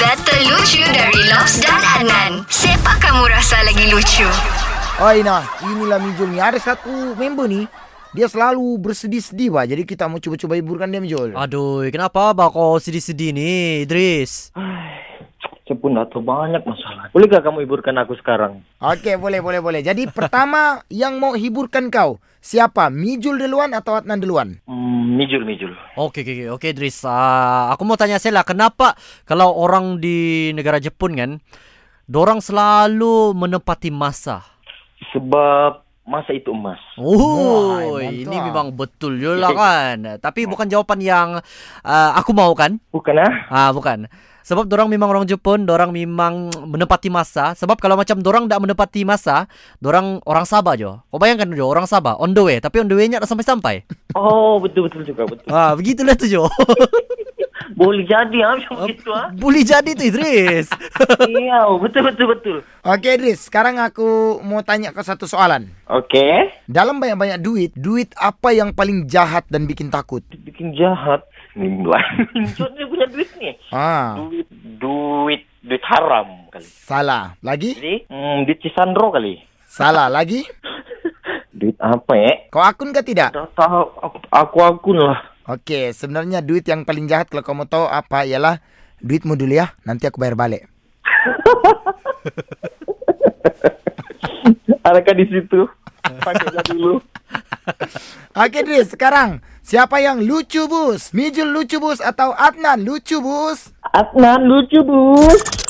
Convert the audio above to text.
Data lucu dari Lobs dan Adnan. Siapa kamu rasa lagi lucu? Oh Ina, inilah Mijul ni. Ada satu member ni, dia selalu bersedih-sedih bah. Jadi kita mau cuba-cuba hiburkan dia Mijul. Aduh, kenapa abah kau sedih-sedih ni, Idris? Saya pun dah tahu banyak masalah. Bolehkah kamu hiburkan aku sekarang? Okey, boleh, boleh, boleh. Jadi pertama yang mau hiburkan kau, siapa? Mijul duluan atau Adnan duluan? Hmm, mijul, mijul. Okey, okey, okey, okey, Idris. Uh, aku mau tanya saya lah, kenapa kalau orang di negara Jepun kan, dorang selalu menepati masa? Sebab masa itu emas. Oh, ini memang betul je lah kan. Tapi bukan jawapan yang uh, aku mau kan? Bukan ah? Ah, bukan. Sebab dorang memang orang Jepun, dorang memang menepati masa. Sebab kalau macam dorang tak menepati masa, dorang orang Sabah je. Kau bayangkan je, orang Sabah on the way, tapi on the way-nya tak sampai-sampai. Oh, betul-betul juga, betul. ah, begitulah tu jo. Boleh jadi ah macam begitu ah. Boleh jadi tu Idris. Iya, betul-betul betul. Okey Idris, sekarang aku mau tanya kau satu soalan. Okey. Dalam banyak-banyak duit, duit apa yang paling jahat dan bikin takut? Bikin jahat. Nimbulan. dia punya duit ni. Ah, Duit, duit, duit haram kali. salah. Lagi? Jadi, hmm, duit Cisandro kali. Salah lagi? Duit apa eh? Kau akun ke tidak? Tak tahu, aku, aku akun lah. Okey, sebenarnya duit yang paling jahat kalau kau mau tahu apa ialah duitmu dulu ya. Nanti aku bayar balik. Adakah di situ? Pakailah dulu. Okey Idris, sekarang siapa yang lucu bus? Mijul lucu bus atau Adnan lucu bus? Adnan lucu bus.